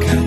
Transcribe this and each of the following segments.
가까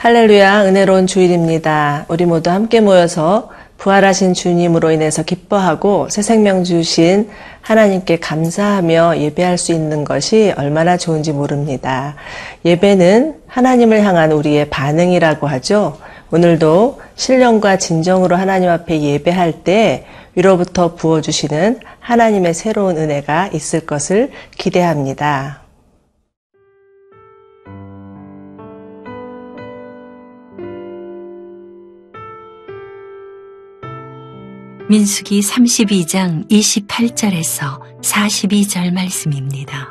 할렐루야, 은혜로운 주일입니다. 우리 모두 함께 모여서 부활하신 주님으로 인해서 기뻐하고 새 생명 주신 하나님께 감사하며 예배할 수 있는 것이 얼마나 좋은지 모릅니다. 예배는 하나님을 향한 우리의 반응이라고 하죠. 오늘도 신령과 진정으로 하나님 앞에 예배할 때 위로부터 부어주시는 하나님의 새로운 은혜가 있을 것을 기대합니다. 민수기 32장 28절에서 42절 말씀입니다.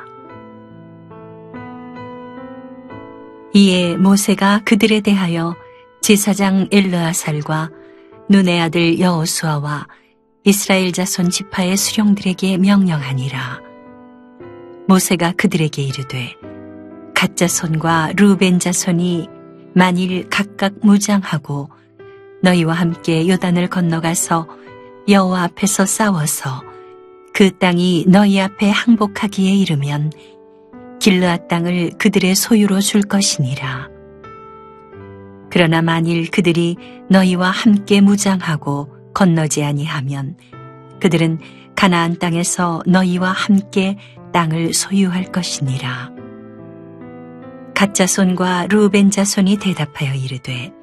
이에 모세가 그들에 대하여 제사장 엘르아살과 눈의 아들 여호수아와 이스라엘 자손 지파의 수령들에게 명령하니라. 모세가 그들에게 이르되 갓 자손과 루벤 자손이 만일 각각 무장하고 너희와 함께 요단을 건너가서 여호와 앞에서 싸워서 그 땅이 너희 앞에 항복하기에 이르면 길르앗 땅을 그들의 소유로 줄 것이니라. 그러나 만일 그들이 너희와 함께 무장하고 건너지 아니하면 그들은 가나안 땅에서 너희와 함께 땅을 소유할 것이니라. 가짜손과 루벤 자손이 대답하여 이르되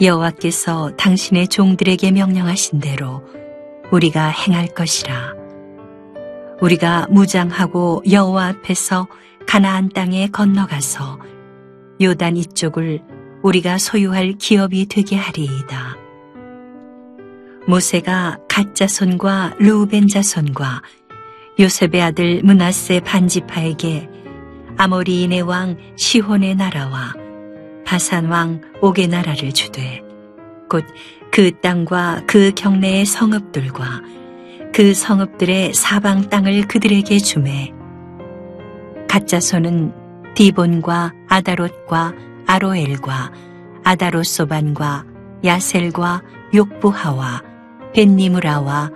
여호와께서 당신의 종들에게 명령하신 대로 우리가 행할 것이라. 우리가 무장하고 여호와 앞에서 가나안 땅에 건너가서 요단 이쪽을 우리가 소유할 기업이 되게 하리이다. 모세가 가짜손과 루벤 자손과 요셉의 아들 문하세 반지파에게 아모리인의 왕 시혼의 나라와 바산 왕 옥의 나라를 주되 곧 그 땅과 그 경내의 성읍들과 그 성읍들의 사방 땅을 그들에게 주매. 가짜손은 디본과 아다롯과 아로엘과 아다롯소반과 야셀과 욕부하와 벤니무라와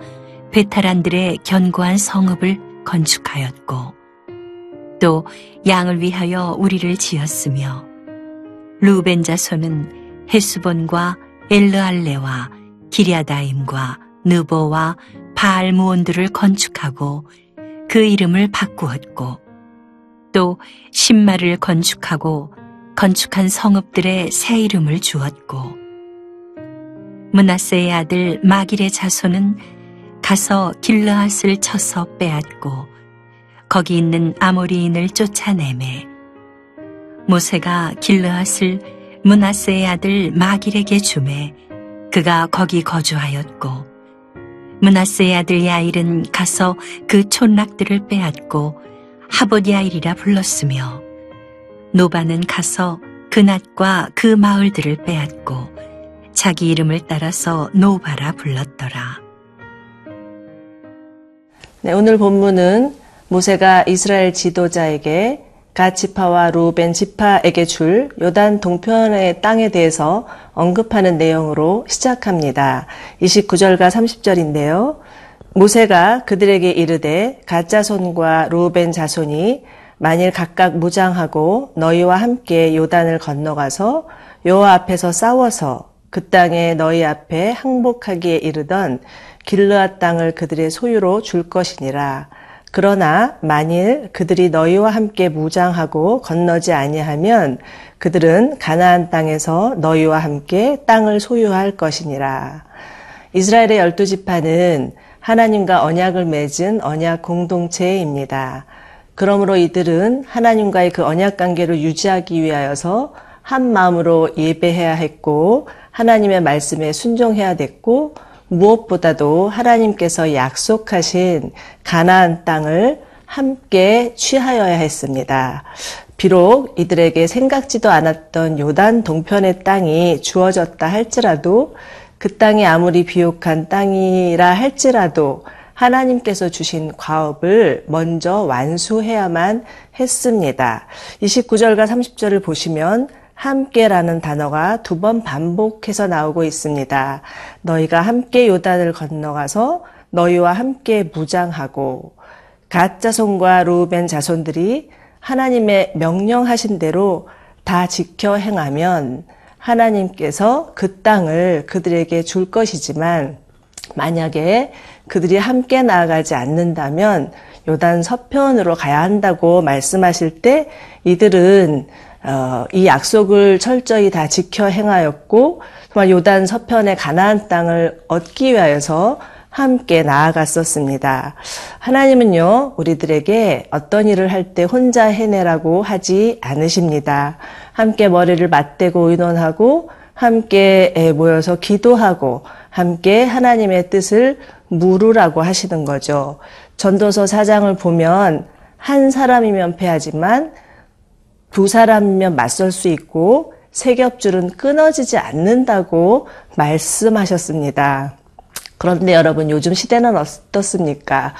베타란들의 견고한 성읍을 건축하였고 또 양을 위하여 우리를 지었으며 루벤 자손은 헤스본과 엘르알레와 기리아다임과 느보와 바알무온들을 건축하고 그 이름을 바꾸었고 또 신마를 건축하고 건축한 성읍들의 새 이름을 주었고 므낫세의 아들 마길의 자손은 가서 길르앗을 쳐서 빼앗고 거기 있는 아모리인을 쫓아내매 모세가 길르앗을 므낫세의 아들 마길에게 주매 그가 거기 거주하였고 므낫세의 아들 야일은 가서 그 촌락들을 빼앗고 하봇 야일이라 불렀으며 노바는 가서 그낫과 그 마을들을 빼앗고 자기 이름을 따라서 노바라 불렀더라. 네, 오늘 본문은 모세가 이스라엘 지도자에게 갓 지파와 루벤 지파에게 줄 요단 동편의 땅에 대해서 언급하는 내용으로 시작합니다. 29절과 30절인데요. 모세가 그들에게 이르되 갓 자손과 루벤 자손이 만일 각각 무장하고 너희와 함께 요단을 건너가서 여호와 앞에서 싸워서 그 땅에 너희 앞에 항복하기에 이르던 길르앗 땅을 그들의 소유로 줄 것이니라. 그러나 만일 그들이 너희와 함께 무장하고 건너지 아니하면 그들은 가나안 땅에서 너희와 함께 땅을 소유할 것이니라. 이스라엘의 열두 지파는 하나님과 언약을 맺은 언약 공동체입니다. 그러므로 이들은 하나님과의 그 언약 관계를 유지하기 위하여서 한 마음으로 예배해야 했고 하나님의 말씀에 순종해야 됐고 무엇보다도 하나님께서 약속하신 가나안 땅을 함께 취하여야 했습니다. 비록 이들에게 생각지도 않았던 요단 동편의 땅이 주어졌다 할지라도 그 땅이 아무리 비옥한 땅이라 할지라도 하나님께서 주신 과업을 먼저 완수해야만 했습니다. 29절과 30절을 보시면 함께라는 단어가 두 번 반복해서 나오고 있습니다. 너희가 함께 요단을 건너가서 너희와 함께 무장하고 갓 자손과 루벤 자손들이 하나님의 명령하신 대로 다 지켜 행하면 하나님께서 그 땅을 그들에게 줄 것이지만 만약에 그들이 함께 나아가지 않는다면 요단 서편으로 가야 한다고 말씀하실 때 이들은 어, 이 약속을 철저히 다 지켜 행하였고 정말 요단 서편의 가나안 땅을 얻기 위하여서 함께 나아갔었습니다. 하나님은요, 우리들에게 어떤 일을 할 때 혼자 해내라고 하지 않으십니다. 함께 머리를 맞대고 의논하고, 함께 모여서 기도하고, 함께 하나님의 뜻을 물으라고 하시는 거죠. 전도서 4장을 보면, 한 사람이면 패하지만, 두 사람이면 맞설 수 있고, 세 겹줄은 끊어지지 않는다고 말씀하셨습니다. 그런데 여러분 요즘 시대는 어떻습니까?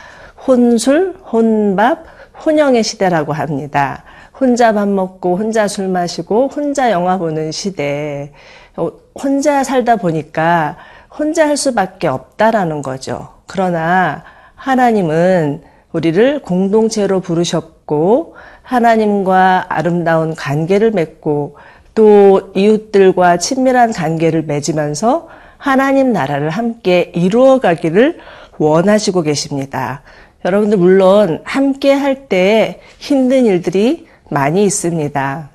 혼술, 혼밥, 혼영의 시대라고 합니다. 혼자 밥 먹고 혼자 술 마시고 혼자 영화 보는 시대. 어, 혼자 살다 보니까 혼자 할 수밖에 없다라는 거죠. 그러나 하나님은 우리를 공동체로 부르셨고 하나님과 아름다운 관계를 맺고 또 이웃들과 친밀한 관계를 맺으면서 하나님 나라를 함께 이루어 가기를 원하시고 계십니다. 여러분들 물론 함께 할 때 힘든 일들이 많이 있습니다.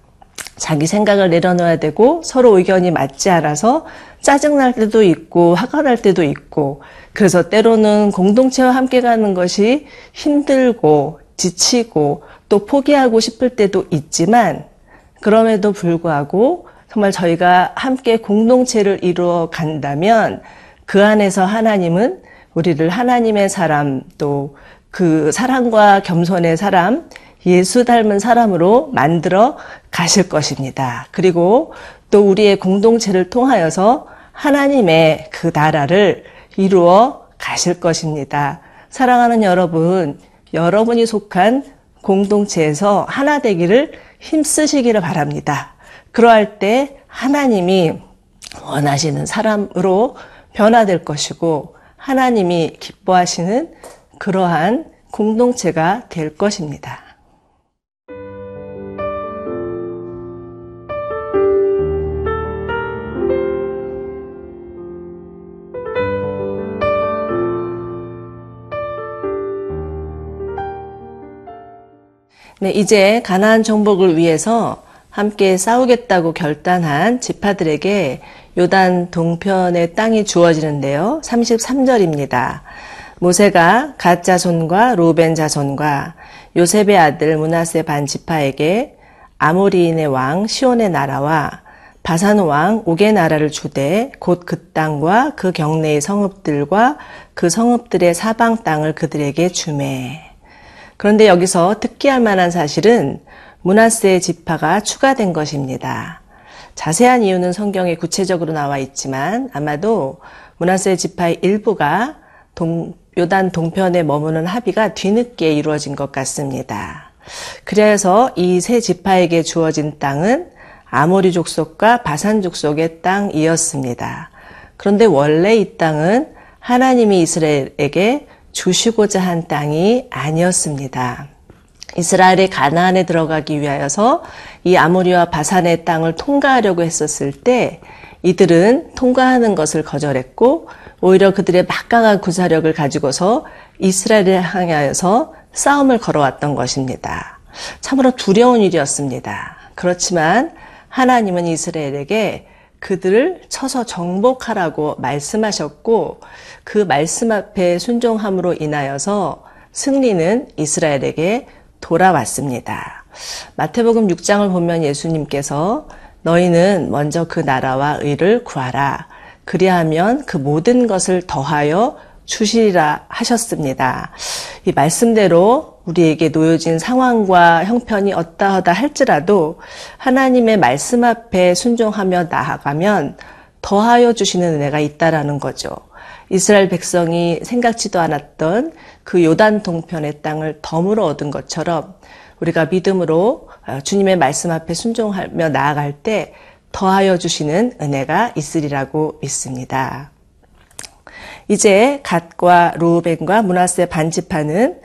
자기 생각을 내려놓아야 되고 서로 의견이 맞지 않아서 짜증날 때도 있고 화가 날 때도 있고 그래서 때로는 공동체와 함께 가는 것이 힘들고 지치고 또 포기하고 싶을 때도 있지만 그럼에도 불구하고 정말 저희가 함께 공동체를 이루어 간다면 그 안에서 하나님은 우리를 하나님의 사람 또 그 사랑과 겸손의 사람 예수 닮은 사람으로 만들어 가실 것입니다. 그리고 또 우리의 공동체를 통하여서 하나님의 그 나라를 이루어 가실 것입니다. 사랑하는 여러분, 여러분이 속한 공동체에서 하나 되기를 힘쓰시기를 바랍니다. 그러할 때 하나님이 원하시는 사람으로 변화될 것이고 하나님이 기뻐하시는 그러한 공동체가 될 것입니다. 네, 이제 가나안 정복을 위해서 함께 싸우겠다고 결단한 지파들에게 요단 동편의 땅이 주어지는데요. 33절입니다. 모세가 갓 자손과 로벤 자손과 요셉의 아들 문하세 반 지파에게 아모리인의 왕 시온의 나라와 바산 왕 옥의 나라를 주되 곧 그 땅과 그 경내의 성읍들과 그 성읍들의 사방 땅을 그들에게 주매. 그런데 여기서 특기할 만한 사실은 문하세의 지파가 추가된 것입니다. 자세한 이유는 성경에 구체적으로 나와 있지만 아마도 문하세 지파의 일부가 동, 요단 동편에 머무는 합의가 뒤늦게 이루어진 것 같습니다. 그래서 이 세 지파에게 주어진 땅은 아모리 족속과 바산 족속의 땅이었습니다. 그런데 원래 이 땅은 하나님이 이스라엘에게 주시고자 한 땅이 아니었습니다. 이스라엘이 가나안에 들어가기 위하여서 이 아모리와 바산의 땅을 통과하려고 했었을 때 이들은 통과하는 것을 거절했고 오히려 그들의 막강한 구사력을 가지고서 이스라엘을 향하여서 싸움을 걸어왔던 것입니다. 참으로 두려운 일이었습니다. 그렇지만 하나님은 이스라엘에게 그들을 쳐서 정복하라고 말씀하셨고 그 말씀 앞에 순종함으로 인하여서 승리는 이스라엘에게 돌아왔습니다. 마태복음 6장을 보면 예수님께서 너희는 먼저 그 나라와 의를 구하라. 그리하면 그 모든 것을 더하여 주시리라 하셨습니다. 이 말씀대로 우리에게 놓여진 상황과 형편이 어떠하다 할지라도 하나님의 말씀 앞에 순종하며 나아가면 더하여 주시는 은혜가 있다라는 거죠. 이스라엘 백성이 생각지도 않았던 그 요단 동편의 땅을 덤으로 얻은 것처럼 우리가 믿음으로 어, 주님의 말씀 앞에 순종하며 나아갈 때 더하여 주시는 은혜가 있으리라고 믿습니다. 이제 갓과 루벤과 문하세 반지파는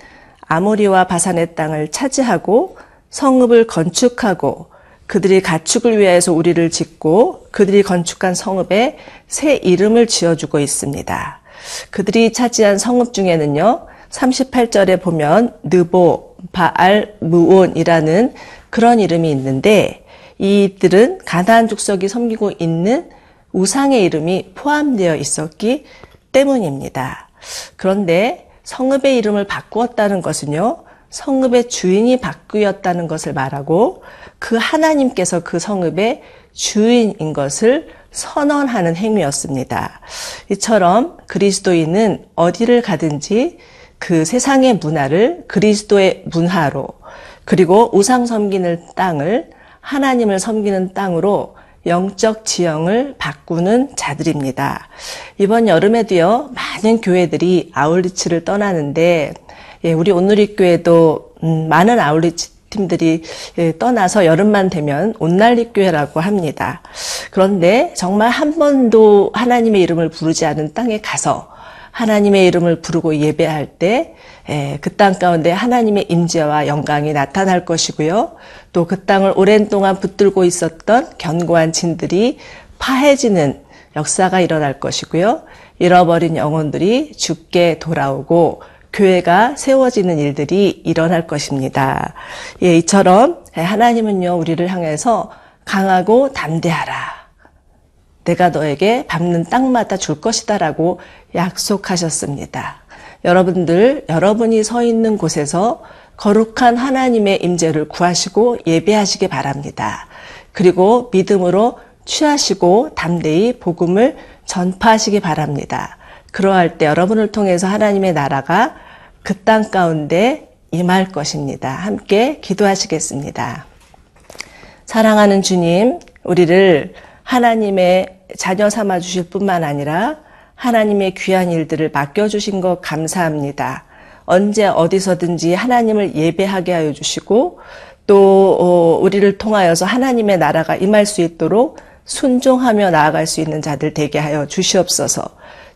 아모리와 바산의 땅을 차지하고 성읍을 건축하고 그들이 가축을 위하여서 우리를 짓고 그들이 건축한 성읍에 새 이름을 지어주고 있습니다. 그들이 차지한 성읍 중에는요, 38절에 보면 느보, 바알, 무온이라는 그런 이름이 있는데 이들은 가나안 족속이 섬기고 있는 우상의 이름이 포함되어 있었기 때문입니다. 그런데 성읍의 이름을 바꾸었다는 것은요, 성읍의 주인이 바꾸었다는 것을 말하고 그 하나님께서 그 성읍의 주인인 것을 선언하는 행위였습니다. 이처럼 그리스도인은 어디를 가든지 그 세상의 문화를 그리스도의 문화로 그리고 우상 섬기는 땅을 하나님을 섬기는 땅으로 영적 지형을 바꾸는 자들입니다. 이번 여름에도요, 많은 교회들이 아울리치를 떠나는데, 예, 우리 온누리교회도 음, 많은 아울리치 팀들이 예, 떠나서 여름만 되면 온날리교회라고 합니다. 그런데 정말 한 번도 하나님의 이름을 부르지 않은 땅에 가서 하나님의 이름을 부르고 예배할 때 그 땅 가운데 하나님의 임재와 영광이 나타날 것이고요. 또 그 땅을 오랜 동안 붙들고 있었던 견고한 진들이 파해지는 역사가 일어날 것이고요. 잃어버린 영혼들이 죽게 돌아오고 교회가 세워지는 일들이 일어날 것입니다. 예, 이처럼 하나님은요, 우리를 향해서 강하고 담대하라. 내가 너에게 밟는 땅마다 줄 것이다라고 약속하셨습니다. 여러분들, 여러분이 서 있는 곳에서 거룩한 하나님의 임재를 구하시고 예배하시기 바랍니다. 그리고 믿음으로 취하시고 담대히 복음을 전파하시기 바랍니다. 그러할 때 여러분을 통해서 하나님의 나라가 그 땅 가운데 임할 것입니다. 함께 기도하시겠습니다. 사랑하는 주님, 우리를 하나님의 자녀 삼아 주실 뿐만 아니라 하나님의 귀한 일들을 맡겨주신 것 감사합니다. 언제 어디서든지 하나님을 예배하게 하여 주시고 또 어, 우리를 통하여서 하나님의 나라가 임할 수 있도록 순종하며 나아갈 수 있는 자들 되게 하여 주시옵소서.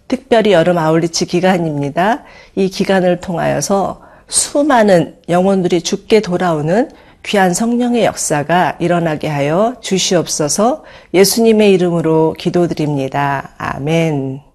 특별히 여름 아울리치 기간입니다. 이 기간을 통하여서 수많은 영혼들이 죽게 돌아오는 귀한 성령의 역사가 일어나게 하여 주시옵소서 예수님의 이름으로 기도드립니다. 아멘.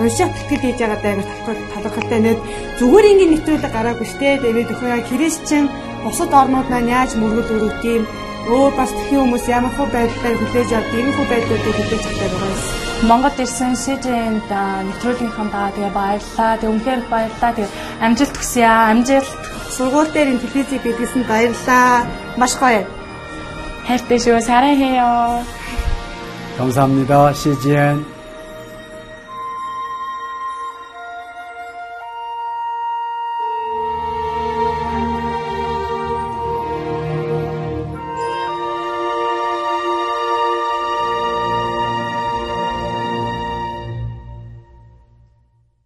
уншаад тэтгэл хийж байгаа даа талхал талхалтай нэт зүгээр ингээд нэвтрүүлэг гараагүй штэ тэгээд өхөө яа христчин бусад орнууд маань яаж мөргөл өрөвт юм өөр бас тхэн хүмүүс ямар хөө байдлаар хүлээж авдаг ийм хөө байдлуудыг хүлээж авдаг байгаа юм. Монгол ирсэн СЖН-д нэвтрүүлгийнхаа даа тэгээ баярлаа. Тэг үнхээр их баярлаа. Тэг амжилт хүсье аа. Амжилт. Сургууль дээр ин телевизийг бидлсэн баярлаа. Маш гоё. хайртай шүү. 사랑해요. 감사합니다. CGN